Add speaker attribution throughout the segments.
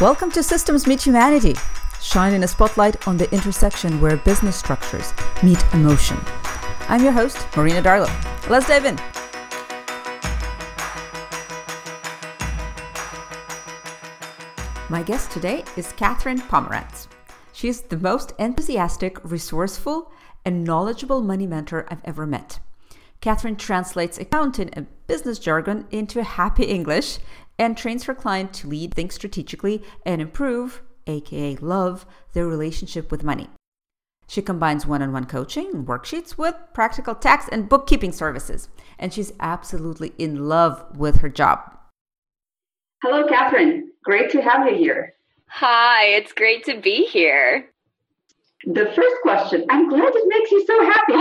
Speaker 1: Welcome to Systems Meet Humanity, shining a spotlight on the intersection where business structures meet emotion. I'm your host, Marina Darlow. Let's dive in. My guest today is Catherine Pomerantz. She is the most enthusiastic, resourceful, and knowledgeable money mentor I've ever met. Catherine translates accounting and business jargon into happy English and trains her client to lead, think strategically, and improve, aka love, their relationship with money. She combines one on one coaching and worksheets with practical tax and bookkeeping services, and she's absolutely in love with her job.
Speaker 2: Hello, Catherine. Great to have you here.
Speaker 3: Hi, it's great to be here.
Speaker 2: The first question, I'm glad it makes you so happy.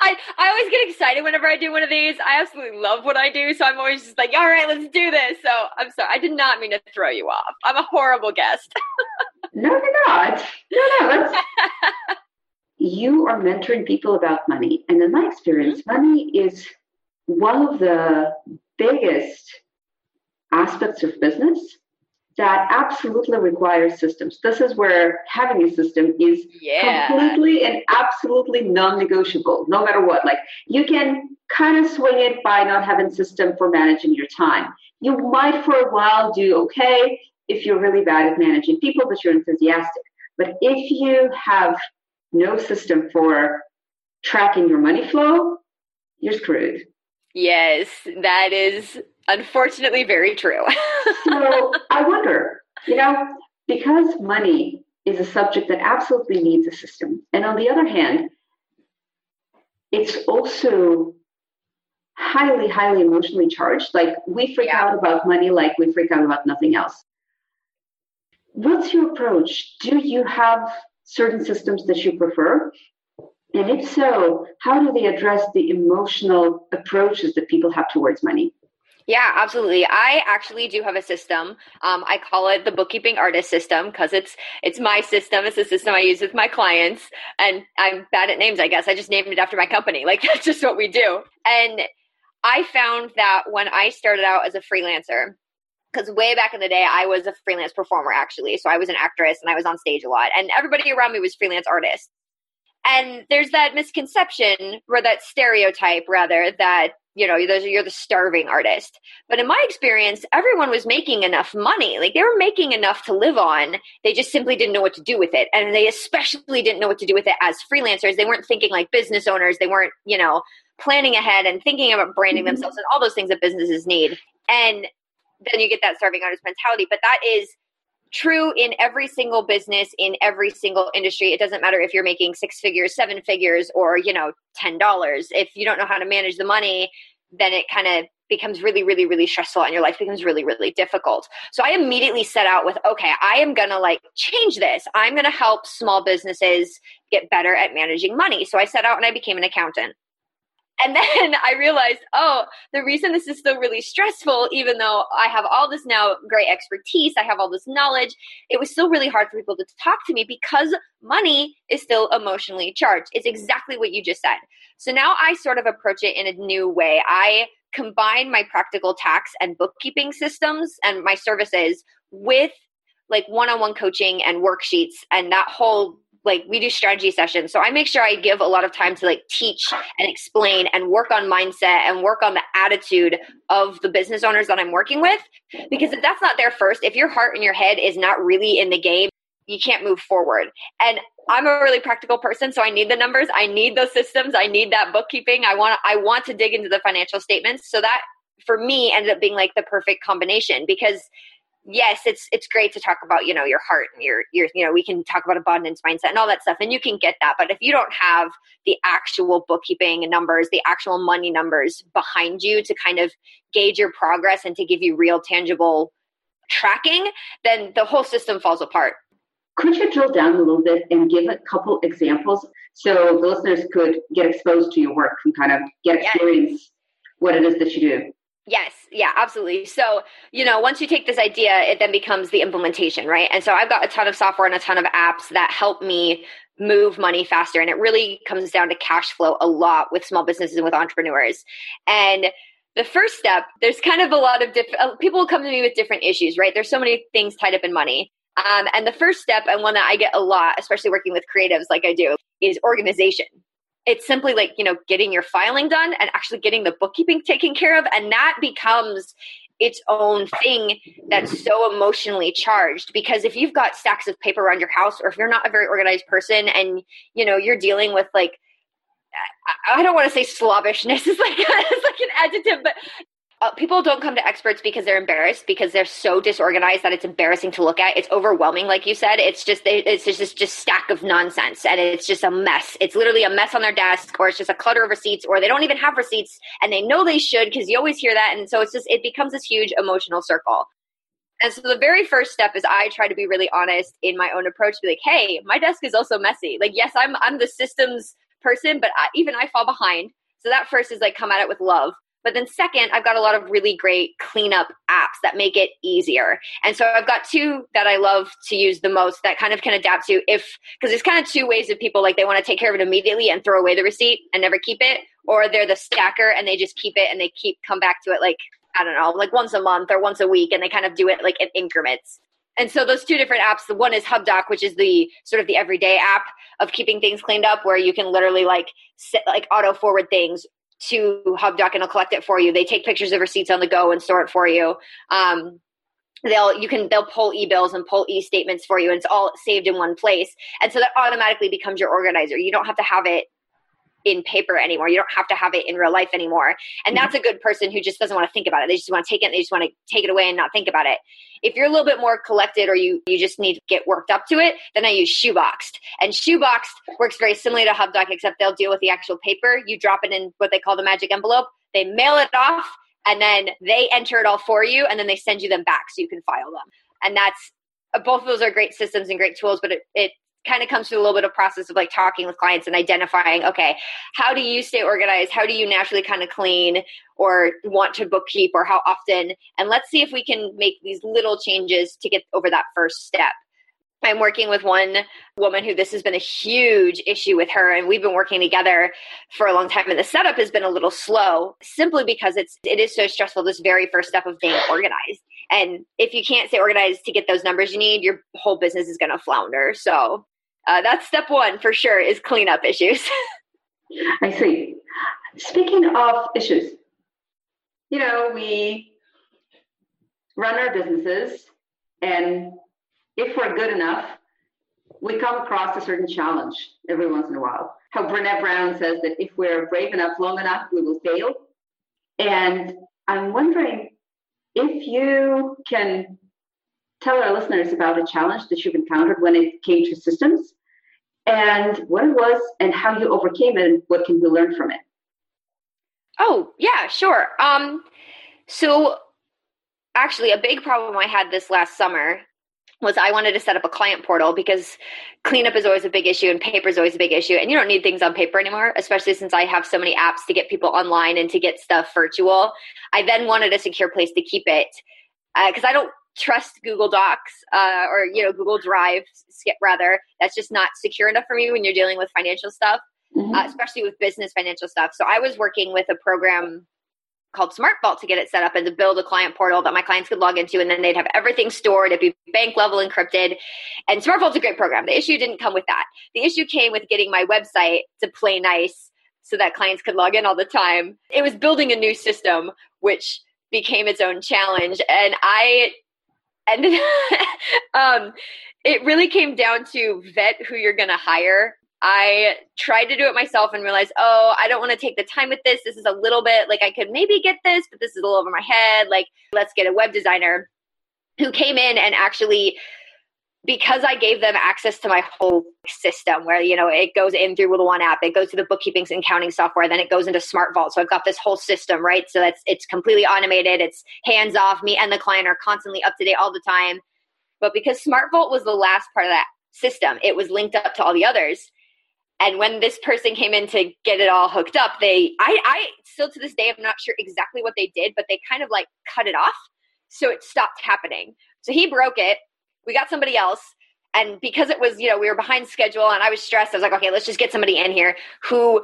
Speaker 3: I, I, always get excited whenever I do one of these. I absolutely love what I do. So I'm always just like, all right, let's do this. So I'm sorry. I did not mean to throw you off. I'm a horrible guest.
Speaker 2: no, you're not. No, no. You are mentoring people about money. And in my experience, mm-hmm. money is one of the biggest aspects of business that absolutely requires systems. This is where having a system is yeah. completely and absolutely non-negotiable, no matter what. Like you can kind of swing it by not having system for managing your time. You might for a while do okay if you're really bad at managing people, but you're enthusiastic. But if you have no system for tracking your money flow, you're screwed.
Speaker 3: Yes, that is unfortunately very true.
Speaker 2: so I wonder, you know, because money is a subject that absolutely needs a system. And on the other hand, it's also highly, highly emotionally charged. Like we freak yeah. out about money like we freak out about nothing else. What's your approach? Do you have certain systems that you prefer? And if so, how do they address the emotional approaches that people have towards money?
Speaker 3: Yeah, absolutely. I actually do have a system. Um, I call it the bookkeeping artist system because it's it's my system. It's a system I use with my clients, and I'm bad at names. I guess I just named it after my company. Like that's just what we do. And I found that when I started out as a freelancer, because way back in the day I was a freelance performer actually, so I was an actress and I was on stage a lot, and everybody around me was freelance artists. And there's that misconception or that stereotype rather that you know you're the starving artist. But in my experience everyone was making enough money. Like they were making enough to live on. They just simply didn't know what to do with it. And they especially didn't know what to do with it as freelancers. They weren't thinking like business owners. They weren't you know planning ahead and thinking about branding mm-hmm. themselves and all those things that businesses need. And then you get that starving artist mentality. But that is true in every single business in every single industry. It doesn't matter if you're making six figures seven figures or you know ten dollars. If you don't know how to manage the money then it kind of becomes really really really stressful and your life becomes really really difficult. So i immediately set out with okay i am gonna like change this. I'm gonna help small businesses get better at managing money. So i set out and i became an accountant and then I realized, oh, the reason this is still really stressful, even though I have all this now great expertise, I have all this knowledge, it was still really hard for people to talk to me because money is still emotionally charged. It's exactly what you just said. So now I sort of approach it in a new way. I combine my practical tax and bookkeeping systems and my services with like one-on-one coaching and worksheets and that whole like we do strategy sessions. So i make sure i give a lot of time to like teach and explain and work on mindset and work on the attitude of the business owners that i'm working with. Because if that's not there first if your heart and your head is not really in the game you can't move forward. And i'm a really practical person so i need the numbers i need those systems i need that bookkeeping. I want i want to dig into the financial statements. So that for me ended up being like the perfect combination because yes, it's it's great to talk about you know your heart and your your you know we can talk about abundance mindset and all that stuff, and you can get that. But if you don't have the actual bookkeeping numbers, the actual money numbers behind you to kind of gauge your progress and to give you real tangible tracking, then the whole system falls apart.
Speaker 2: Could you drill down a little bit and give a couple examples so the listeners could get exposed to your work and kind of get experience yes. what it is that you do?
Speaker 3: Yes, yeah, absolutely. So, you know, once you take this idea, it then becomes the implementation, right? And so I've got a ton of software and a ton of apps that help me move money faster. And it really comes down to cash flow a lot with small businesses and with entrepreneurs. And the first step, there's kind of a lot of different uh, people come to me with different issues, right? There's so many things tied up in money. Um, and the first step, and one that I get a lot, especially working with creatives like I do, is organization. It's simply like, you know, getting your filing done and actually getting the bookkeeping taken care of. And that becomes its own thing that's so emotionally charged because if you've got stacks of paper around your house or if you're not a very organized person and you know you're dealing with like I don't want to say slobbishness is like it's like an adjective, but uh, people don't come to experts because they're embarrassed because they're so disorganized that it's embarrassing to look at. It's overwhelming, like you said. It's just it's just this just stack of nonsense, and it's just a mess. It's literally a mess on their desk, or it's just a clutter of receipts, or they don't even have receipts, and they know they should because you always hear that, and so it's just it becomes this huge emotional circle. And so the very first step is I try to be really honest in my own approach. Be like, hey, my desk is also messy. Like, yes, I'm I'm the systems person, but I, even I fall behind. So that first is like come at it with love. But then second, I've got a lot of really great cleanup apps that make it easier. And so I've got two that I love to use the most that kind of can adapt to if because there's kind of two ways of people like they want to take care of it immediately and throw away the receipt and never keep it, or they're the stacker and they just keep it and they keep come back to it like I don't know, like once a month or once a week and they kind of do it like in increments and so those two different apps the one is hubdoc which is the sort of the everyday app of keeping things cleaned up where you can literally like set, like auto forward things to hubdoc and it'll collect it for you. They take pictures of receipts on the go and store it for you. Um, they'll you can they'll pull e-bills and pull e-statements for you. And it's all saved in one place. And so that automatically becomes your organizer. You don't have to have it in paper anymore. You don't have to have it in real life anymore. And mm-hmm. that's a good person who just doesn't want to think about it. They just want to take it and they just want to take it away and not think about it. If you're a little bit more collected or you you just need to get worked up to it, then I use Shoeboxed. And Shoeboxed works very similarly to HubDoc, except they'll deal with the actual paper. You drop it in what they call the magic envelope. They mail it off and then they enter it all for you and then they send you them back so you can file them. And that's both of those are great systems and great tools, but it, it kind of comes through a little bit of process of like talking with clients and identifying okay how do you stay organized how do you naturally kind of clean or want to bookkeep or how often and let's see if we can make these little changes to get over that first step I'm working with one woman who this has been a huge issue with her, and we've been working together for a long time. And the setup has been a little slow, simply because it's it is so stressful. This very first step of being organized, and if you can't stay organized to get those numbers you need, your whole business is going to flounder. So uh, that's step one for sure is cleanup issues.
Speaker 2: I see. Speaking of issues, you know, we run our businesses, and if we're good enough, we come across a certain challenge every once in a while. How Brené Brown says that if we're brave enough long enough, we will fail. And I'm wondering if you can tell our listeners about a challenge that you've encountered when it came to systems and what it was and how you overcame it and what can we learn from it.
Speaker 3: Oh, yeah, sure. Um, so actually a big problem I had this last summer was I wanted to set up a client portal because cleanup is always a big issue and paper is always a big issue. And you don't need things on paper anymore, especially since I have so many apps to get people online and to get stuff virtual. I then wanted a secure place to keep it because uh, I don't trust Google Docs uh, or you know Google Drive skip rather. That's just not secure enough for me when you're dealing with financial stuff, mm-hmm. uh, especially with business financial stuff. So I was working with a program called Smart Vault to get it set up and to build a client portal that my clients could log into, and then they'd have everything stored. It'd be bank level encrypted. And Smart Vault's a great program. The issue didn't come with that. The issue came with getting my website to play nice so that clients could log in all the time. It was building a new system, which became its own challenge. And I ended um, it really came down to vet who you're going to hire. I tried to do it myself and realized, oh, I don't want to take the time with this. This is a little bit like I could maybe get this, but this is a little over my head. Like, let's get a web designer who came in and actually because I gave them access to my whole system where, you know, it goes in through the one app, it goes to the bookkeeping and accounting software, then it goes into Smart Vault. So I've got this whole system, right? So that's it's completely automated, it's hands off. Me and the client are constantly up to date all the time. But because Smart Vault was the last part of that system, it was linked up to all the others. And when this person came in to get it all hooked up, they I I still to this day I'm not sure exactly what they did, but they kind of like cut it off. So it stopped happening. So he broke it we got somebody else and because it was you know we were behind schedule and i was stressed i was like okay let's just get somebody in here who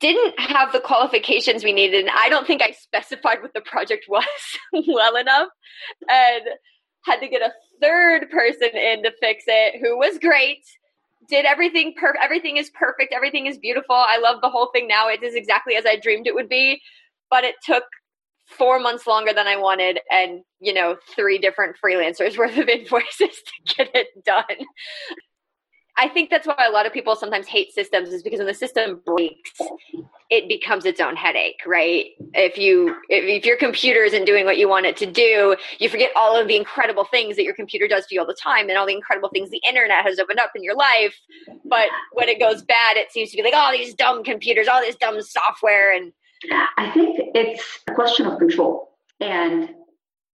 Speaker 3: didn't have the qualifications we needed. And I don't think I specified what the project was well enough. And had to get a third person in to fix it who was great. Did everything perfect. Everything is perfect. Everything is beautiful. I love the whole thing now. It is exactly as I dreamed it would be. But it took four months longer than I wanted and, you know, three different freelancers worth of invoices to get it done. I think that's why a lot of people sometimes hate systems is because when the system breaks, it becomes its own headache, right? If you if, if, your computer isn't doing what you want it to do, you forget all of the incredible things that your computer does for you all the time and all the incredible things the internet has opened up in your life. But when it goes bad, it seems to be like all oh, these dumb computers, all this dumb software and
Speaker 2: I think it's a question of control. And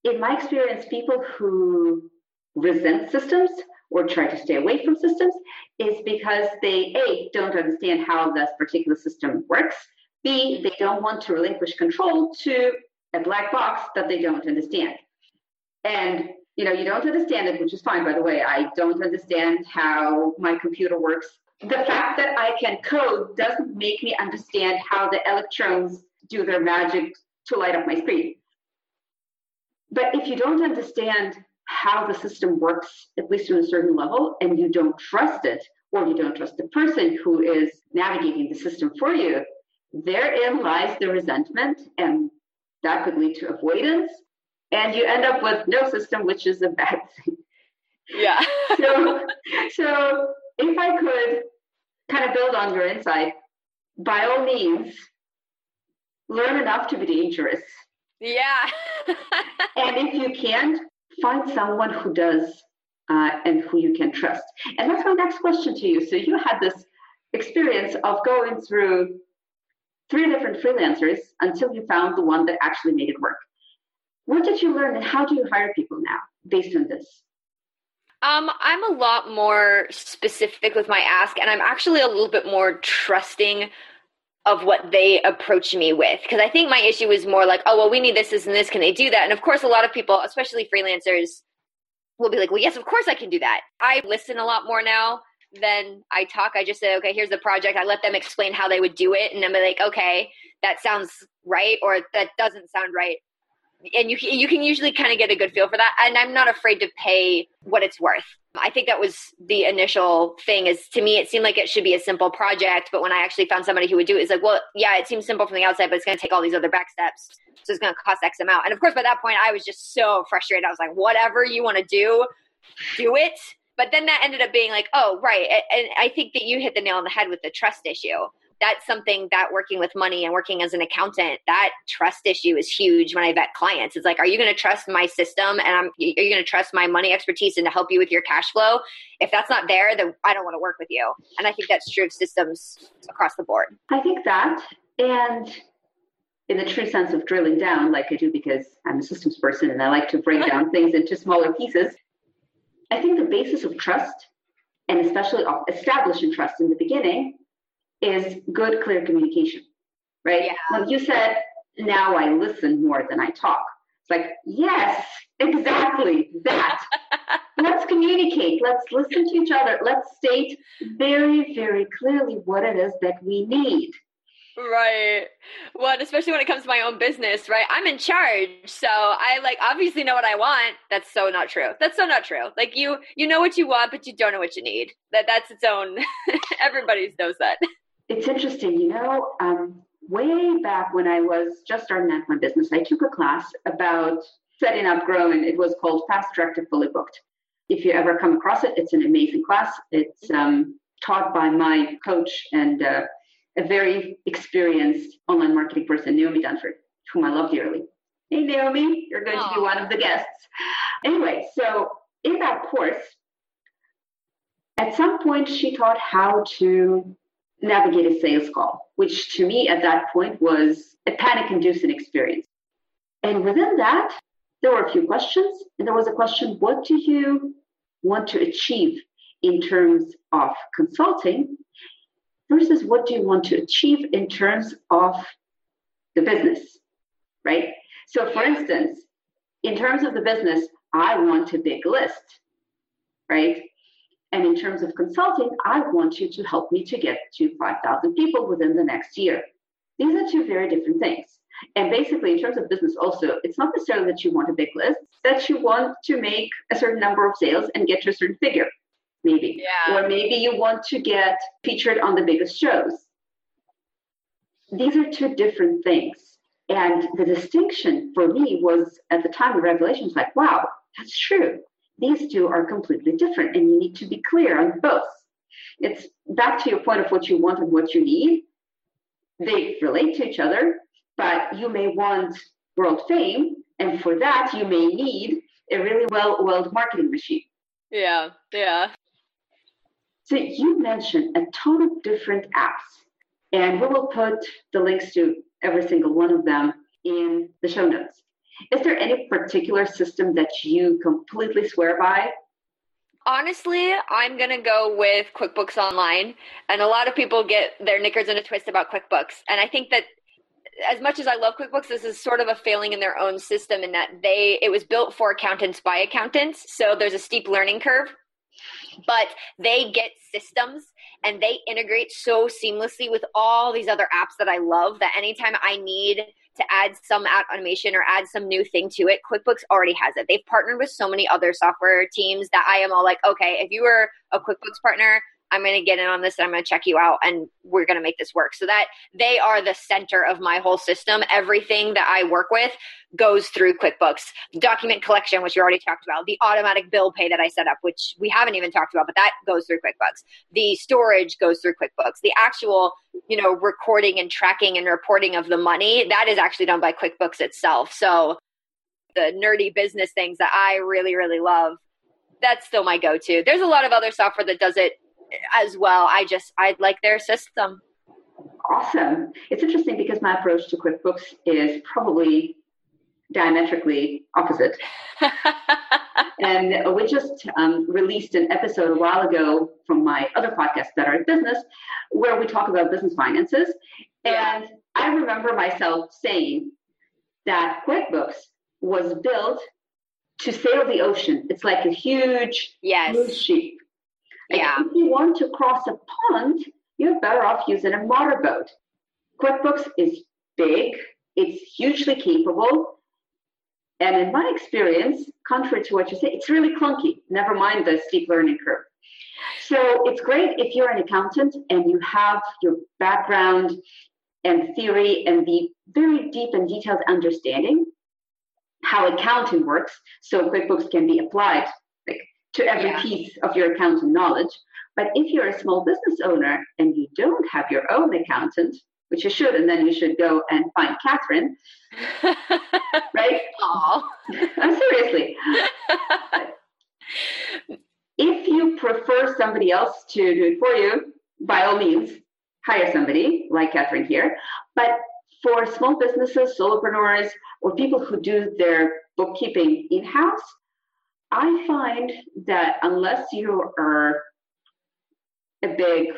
Speaker 2: in my experience, people who resent systems or try to stay away from systems is because they a don't understand how this particular system works. B they don't want to relinquish control to a black box that they don't understand. And you know you don't understand it which is fine by the way. I don't understand how my computer works the fact that i can code doesn't make me understand how the electrons do their magic to light up my screen but if you don't understand how the system works, at least to a certain level, and you don't trust it, or you don't trust the person who is navigating the system for you, therein lies the resentment, and that could lead to avoidance, and you end up with no system, which is a bad thing.
Speaker 3: Yeah.
Speaker 2: so, so if I could kind of build on your insight, by all means, learn enough to be dangerous.
Speaker 3: Yeah.
Speaker 2: and if you can't, find someone who does uh, and who you can trust. And that's my next question to you. So you had this experience of going through three different freelancers until you found the one that actually made it work. What did you learn and how do you hire people now based on this?
Speaker 3: Um, I'm a lot more specific with my ask, and I'm actually a little bit more trusting of what they approach me with. Because i think my issue is more like oh well we need this, this and this. Can they do that? And of course a lot of people especially freelancers will be like well yes of course i can do that. I listen a lot more now than i talk. I just say okay here's the project. I let them explain how they would do it and i'm like okay that sounds right or that doesn't sound right and you you can usually kind of get a good feel for that. And i'm not afraid to pay what it's worth. I think that was the initial thing is to me it seemed like it should be a simple project. But when i actually found somebody who would do it it's like well yeah it seems simple from the outside but it's going to take all these other back steps. So it's going to cost x amount. And of course by that point i was just so frustrated. I was like whatever you want to do do it. But then that ended up being like oh right. And i think that you hit the nail on the head with the trust issue that's something that working with money and working as an accountant, that trust issue is huge when I vet clients. It's like, are you going to trust my system and I'm, are you going to trust my money expertise and to help you with your cash flow? If that's not there, then I don't want to work with you. And I think that's true of systems across the board.
Speaker 2: I think that. And in the true sense of drilling down, like I do because I'm a systems person and I like to break down things into smaller pieces. I think the basis of trust, and especially of establishing trust in the beginning, is good, clear communication, right? Yeah. When you said, now I listen more than I talk, it's like, yes, exactly that. Let's communicate. Let's listen to each other. Let's state very, very clearly what it is that we need.
Speaker 3: Right. Well, especially when it comes to my own business, right? I'm in charge. So I like obviously know what I want. That's so not true. That's so not true. Like you you know what you want, but you don't know what you need. That that's its own everybody knows that.
Speaker 2: It's interesting, you know, um, way back when I was just starting out my business, I took a class about setting up growing. It was called Fast Track to Fully Booked. If you ever come across it, it's an amazing class. It's um, taught by my coach and uh, a very experienced online marketing person, Naomi Dunford, whom I love dearly. Hey, Naomi, you're going Aww. to be one of the guests. Anyway, so in that course, at some point, she taught how to navigate a sales call, which to me at that point was a panic inducing experience. And within that, there were a few questions. And there was a question what do you want to achieve in terms of consulting versus what do you want to achieve in terms of the business, right? So, for instance, in terms of the business, I want a big list, right? And in terms of consulting, I want you to help me to get to 5,000 people within the next year. These are two very different things. And basically, in terms of business, also, it's not necessarily that you want a big list, that you want to make a certain number of sales and get to a certain figure, maybe.
Speaker 3: Yeah.
Speaker 2: Or maybe you want to get featured on the biggest shows. These are two different things. And the distinction for me was at the time of revelations like, wow, that's true. These two are completely different, and you need to be clear on both. It's back to your point of what you want and what you need. They relate to each other, but you may want world fame, and for that, you may need a really well oiled marketing machine.
Speaker 3: Yeah, yeah.
Speaker 2: So you mentioned a ton of different apps, and we will put the links to every single one of them in the show notes. Is there any particular system that you completely swear by?
Speaker 3: Honestly, I'm going to go with QuickBooks Online. And a lot of people get their knickers in a twist about QuickBooks. And I think that as much as I love QuickBooks, this is sort of a failing in their own system in that they it was built for accountants by accountants. So there's a steep learning curve. But they get systems and they integrate so seamlessly with all these other apps that I love that anytime I need to add some automation or add some new thing to it, QuickBooks already has it. They've partnered with so many other software teams that I am all like, okay, if you were a QuickBooks partner, I'm going to get in on this and I'm going to check you out and we're going to make this work. So that they are the center of my whole system. Everything that I work with goes through QuickBooks. Document collection, which we already talked about, the automatic bill pay that I set up, which we haven't even talked about, but that goes through QuickBooks. The storage goes through QuickBooks. The actual, you know, recording and tracking and reporting of the money, that is actually done by QuickBooks itself. So the nerdy business things that I really, really love, that's still my go to. There's a lot of other software that does it as well. I just I like their system.
Speaker 2: Awesome. It's interesting because my approach to QuickBooks is probably diametrically opposite. and we just um, released an episode a while ago from my other podcast, Better at Business, where we talk about business finances. And I remember myself saying that QuickBooks was built to sail the ocean. It's like a huge
Speaker 3: yes. Yeah.
Speaker 2: If you want to cross a pond, you're better off using a motorboat. QuickBooks is big, it's hugely capable. And in my experience, contrary to what you say, it's really clunky, never mind the steep learning curve. So it's great if you're an accountant and you have your background and theory and the very deep and detailed understanding how accounting works so QuickBooks can be applied to every yeah. piece of your accounting knowledge. But if you're a small business owner and you don't have your own accountant, which you should, and then you should go and find Catherine, right?
Speaker 3: Aww.
Speaker 2: I'm seriously. if you prefer somebody else to do it for you, by all means, hire somebody like Catherine here. But for small businesses, solopreneurs, or people who do their bookkeeping in house, I find that unless you are a big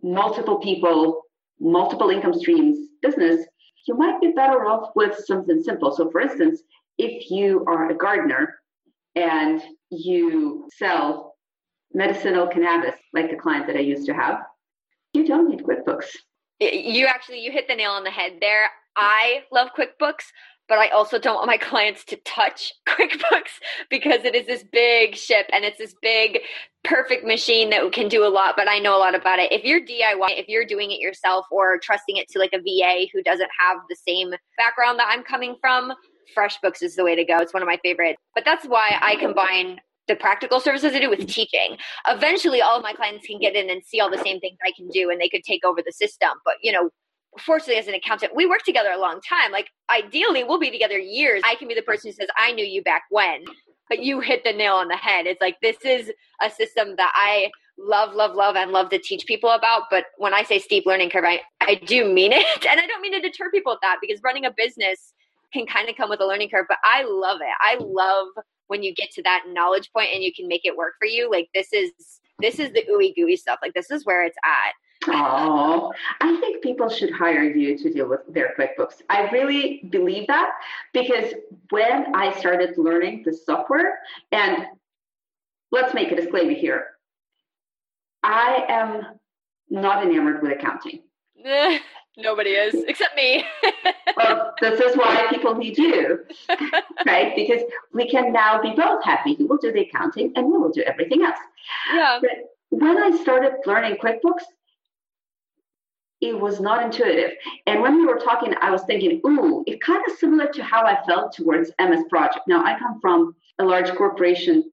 Speaker 2: multiple people, multiple income streams business, you might be better off with something simple. So, for instance, if you are a gardener and you sell medicinal cannabis, like the client that I used to have, you don't need QuickBooks.
Speaker 3: You actually you hit the nail on the head there. I love QuickBooks, but I also don't want my clients to touch QuickBooks because it is this big ship and it's this big perfect machine that can do a lot, but I know a lot about it. If you're DIY, if you're doing it yourself or trusting it to like a VA who doesn't have the same background that I'm coming from, FreshBooks is the way to go. It's one of my favorites. But that's why I combine the practical services I do with teaching. Eventually all of my clients can get in and see all the same things I can do and they could take over the system. But you know, fortunately as an accountant we work together a long time. Like ideally we'll be together years. I can be the person who says i knew you back when but you hit the nail on the head. It's like this is a system that i love love love and love to teach people about. But when i say steep learning curve i, I do mean it. And i don't mean to deter people with that because running a business can kind of come with a learning curve but i love it. I love when you get to that knowledge point and you can make it work for you. Like this is this is the ooey gooey stuff. Like this is where it's at
Speaker 2: Oh, I think people should hire you to deal with their QuickBooks. I really believe that because when I started learning the software, and let's make a disclaimer here I am not enamored with accounting.
Speaker 3: Nobody is, except me.
Speaker 2: well, this is why people need you, right? Because we can now be both happy. You will do the accounting and we will do everything else.
Speaker 3: Yeah.
Speaker 2: But when I started learning QuickBooks, it was not intuitive. And when we were talking, I was thinking, ooh, it's kind of similar to how I felt towards MS Project. Now, I come from a large corporation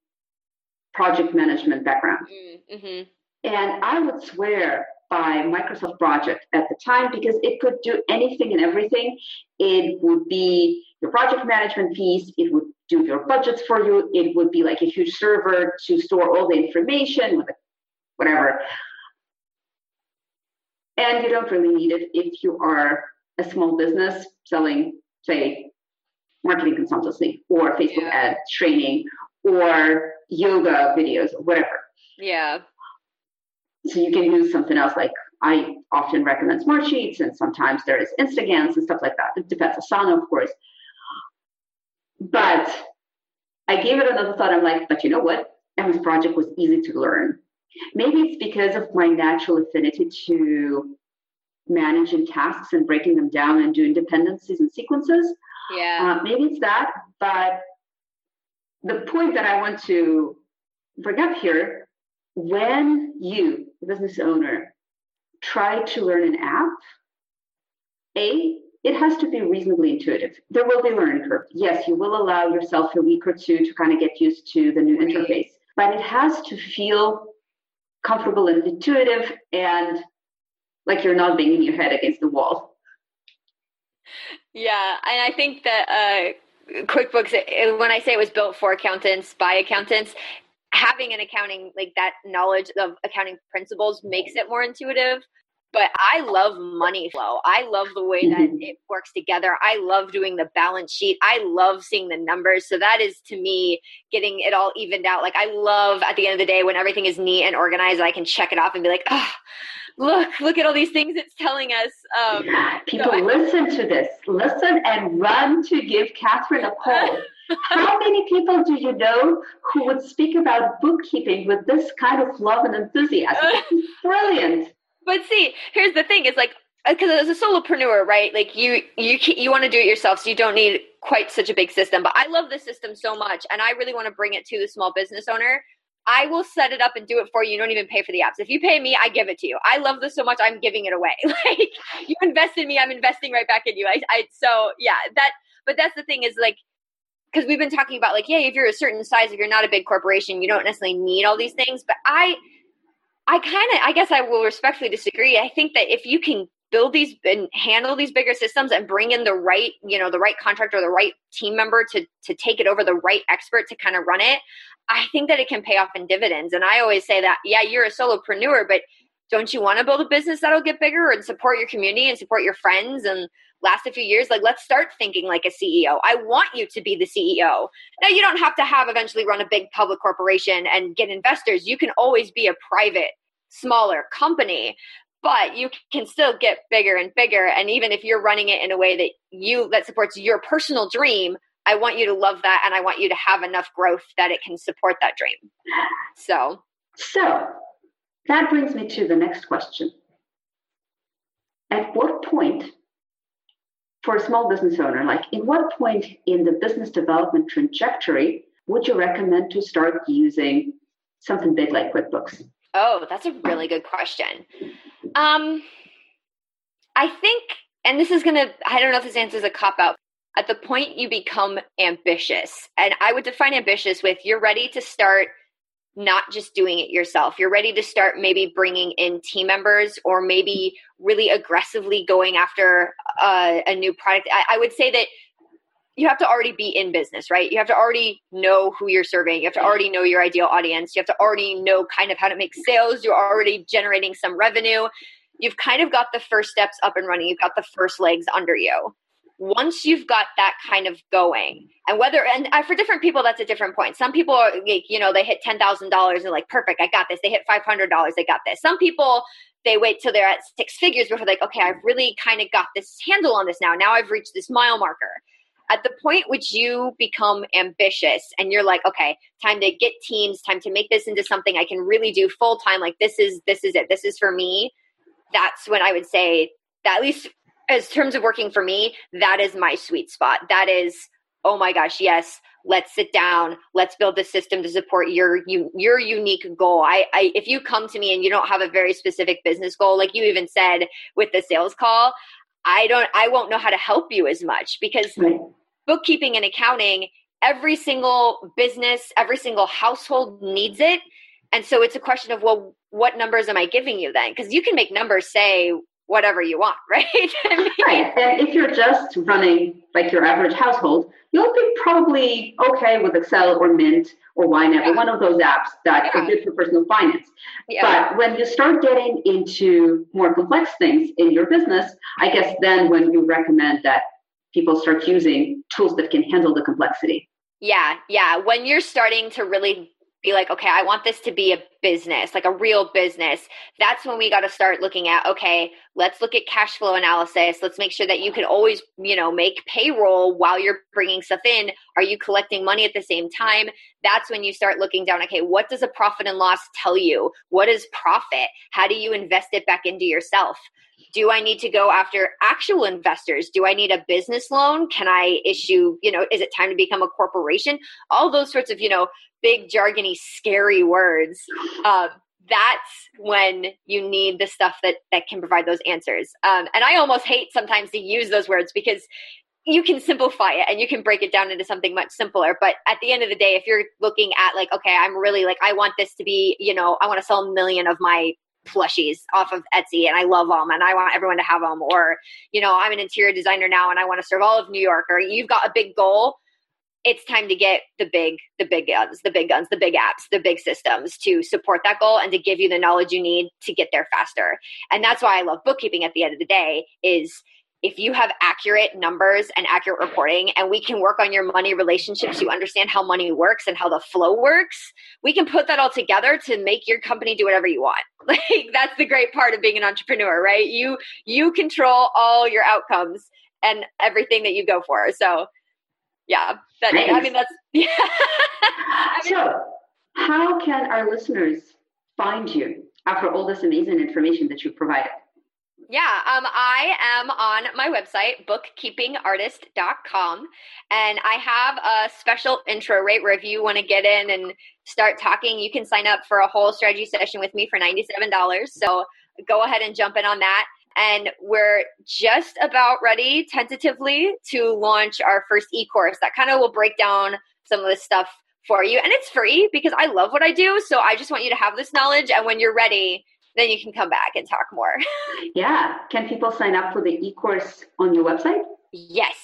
Speaker 2: project management background. Mm-hmm. And I would swear by Microsoft Project at the time because it could do anything and everything. It would be your project management piece, it would do your budgets for you, it would be like a huge server to store all the information with whatever. And you don't really need it if you are a small business selling, say, marketing consultancy or Facebook yeah. ad training or yoga videos or whatever.
Speaker 3: Yeah.
Speaker 2: So you can use something else like I often recommend Smartsheets and sometimes there is Instagantt and stuff like that. It depends. on Asana, of course. But I gave it another thought. I'm like, but you know what? MS Project was easy to learn. Maybe it's because of my natural affinity to managing tasks and breaking them down and doing dependencies and sequences.
Speaker 3: Yeah.
Speaker 2: Uh, maybe it's that. But the point that I want to bring up here when you, the business owner, try to learn an app, A, it has to be reasonably intuitive. There will be learning curve. Yes, you will allow yourself a week or two to kind of get used to the new interface, but it has to feel comfortable and intuitive and like you're not banging your head against the wall.
Speaker 3: Yeah, and I think that uh, QuickBooks, when I say it was built for accountants by accountants, having an accounting like that knowledge of accounting principles makes it more intuitive but I love money flow. I love the way that mm-hmm. it works together. I love doing the balance sheet. I love seeing the numbers. So that is to me getting it all evened out. Like I love at the end of the day when everything is neat and organized, I can check it off and be like, oh, look, look at all these things it's telling us. Um,
Speaker 2: People so listen to this, listen and run to give Catherine a call. How many people do you know who would speak about bookkeeping with this kind of love and enthusiasm? brilliant
Speaker 3: but see, here's the thing: is like uh, because as a solopreneur, right? Like you, you, you want to do it yourself, so you don't need quite such a big system. But I love the system so much, and I really want to bring it to the small business owner. I will set it up and do it for you. You don't even pay for the apps. If you pay me, I give it to you. I love this so much. I'm giving it away. like you invest in me, I'm investing right back in you. I, I so yeah, that. But that's the thing is like because we've been talking about like yeah, if you're a certain size, if you're not a big corporation, you don't necessarily need all these things. But I I kind of, I guess I will respectfully disagree. I think that if you can build these and handle these bigger systems and bring in the right, you know, the right contractor, the right team member to to take it over, the right expert to kind of run it, I think that it can pay off in dividends. And I always say that, yeah, you're a solopreneur, but don't you want to build a business that'll get bigger and support your community and support your friends and last a few years? Like let's start thinking like a ceo i want you to be the ceo now you don't have to have eventually run a big public corporation and get investors. You can always be a private smaller company but you can still get bigger and bigger. And even if you're running it in a way that you that supports your personal dream i want you to love that and i want you to have enough growth that it can support that dream. So.
Speaker 2: So that brings me to the next question at what point for a small business owner, like in what point in the business development trajectory would you recommend to start using something big like QuickBooks?
Speaker 3: Oh, that's a really good question. Um, I think, and this is going to, I don't know if this answers a cop out. At the point you become ambitious, and I would define ambitious with you're ready to start not just doing it yourself. You're ready to start maybe bringing in team members or maybe really aggressively going after uh, a new product. I, I, would say that you have to already be in business, right? You have to already know who you're serving. You have to already know your ideal audience. You have to already know kind of how to make sales. You're already generating some revenue. You've kind of got the first steps up and running. You've got the first legs under you once you've got that kind of going and whether and uh, for different people that's a different point some people are like, you know they hit $10000 and like perfect i got this they hit $500 they got this some people they wait till they're at six figures before like okay i've really kind of got this handle on this now now i've reached this mile marker at the point which you become ambitious and you're like, okay, time to get teams, time to make this into something I can really do full time. Like this is this is it. This is for me. That's when I would say that at least as terms of working for me, that is my sweet spot. That is, oh my gosh, yes, let's sit down let's build the system to support your you, your unique goal I, I if you come to me and you don't have a very specific business goal like you even said with the sales call i don't i won't know how to help you as much because right. bookkeeping and accounting every single business every single household needs it and so it's a question of well what numbers am i giving you then because you can make numbers say whatever you want, right? I
Speaker 2: mean, right. And if you're just running like your average household, you'll be probably okay with Excel or Mint or YNAB, yeah. one of those apps that yeah. are good for personal finance. Yeah. But when you start getting into more complex things in your business, I guess then when you recommend that people start using tools that can handle the complexity.
Speaker 3: Yeah, yeah. When you're starting to really be like, okay, I want this to be a business, like a real business, that's when we got to start looking at, okay, let's look at cash flow analysis. Let's make sure that you can always, you know, make payroll while you're bringing stuff in. Are you collecting money at the same time? That's when you start looking down, okay, what does a profit and loss tell you? What is profit? How do you invest it back into yourself? Do i need to go after actual investors? Do i need a business loan? Can i issue you know is it time to become a corporation? All those sorts of you know big jargony scary words. Um, that's when you need the stuff that that can provide those answers. Um, and i almost hate sometimes to use those words because you can simplify it and you can break it down into something much simpler. But at the end of the day if you're looking at like okay i'm really like i want this to be you know i want to sell a million of my plushies off of Etsy and I love them and I want everyone to have them. Or, you know, I'm an interior designer now and I want to serve all of New York. Or you've got a big goal. It's time to get the big, the big guns, the big guns, the big apps, the big systems to support that goal and to give you the knowledge you need to get there faster. And that's why I love bookkeeping at the end of the day is if you have accurate numbers and accurate reporting and we can work on your money relationships you understand how money works and how the flow works we can put that all together to make your company do whatever you want. Like that's the great part of being an entrepreneur right? You you control all your outcomes and everything that you go for. So yeah that, i mean that's yeah.
Speaker 2: I mean, so how can our listeners find you after all this amazing information that you provided
Speaker 3: yeah, um, I am on my website, bookkeepingartist.com, and I have a special intro rate where if you want to get in and start talking, you can sign up for a whole strategy session with me for $97. So go ahead and jump in on that. And we're just about ready, tentatively, to launch our first e course that kind of will break down some of this stuff for you. And it's free because I love what I do. So I just want you to have this knowledge. And when you're ready, then you can come back and talk more.
Speaker 2: yeah. Can people sign up for the e course on your website?
Speaker 3: Yes.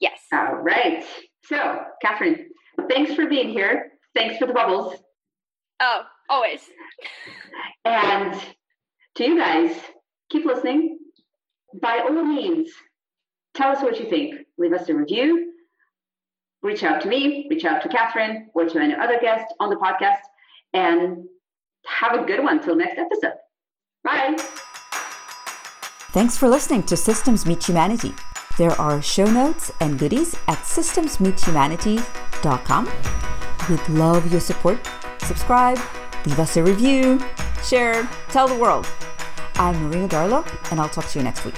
Speaker 3: Yes.
Speaker 2: All right. So, Catherine, thanks for being here. Thanks for the bubbles.
Speaker 3: Oh, always.
Speaker 2: and to you guys, keep listening. By all means, tell us what you think. Leave us a review. Reach out to me, reach out to Catherine, or to any other guest on the podcast, and have a good one till next episode. Bye.
Speaker 1: Thanks for listening to Systems Meet Humanity. There are show notes and goodies at systemsmeethumanity.com. We'd love your support. Subscribe, leave us a review, share, tell the world. I'm Marina Darlow, and I'll talk to you next week.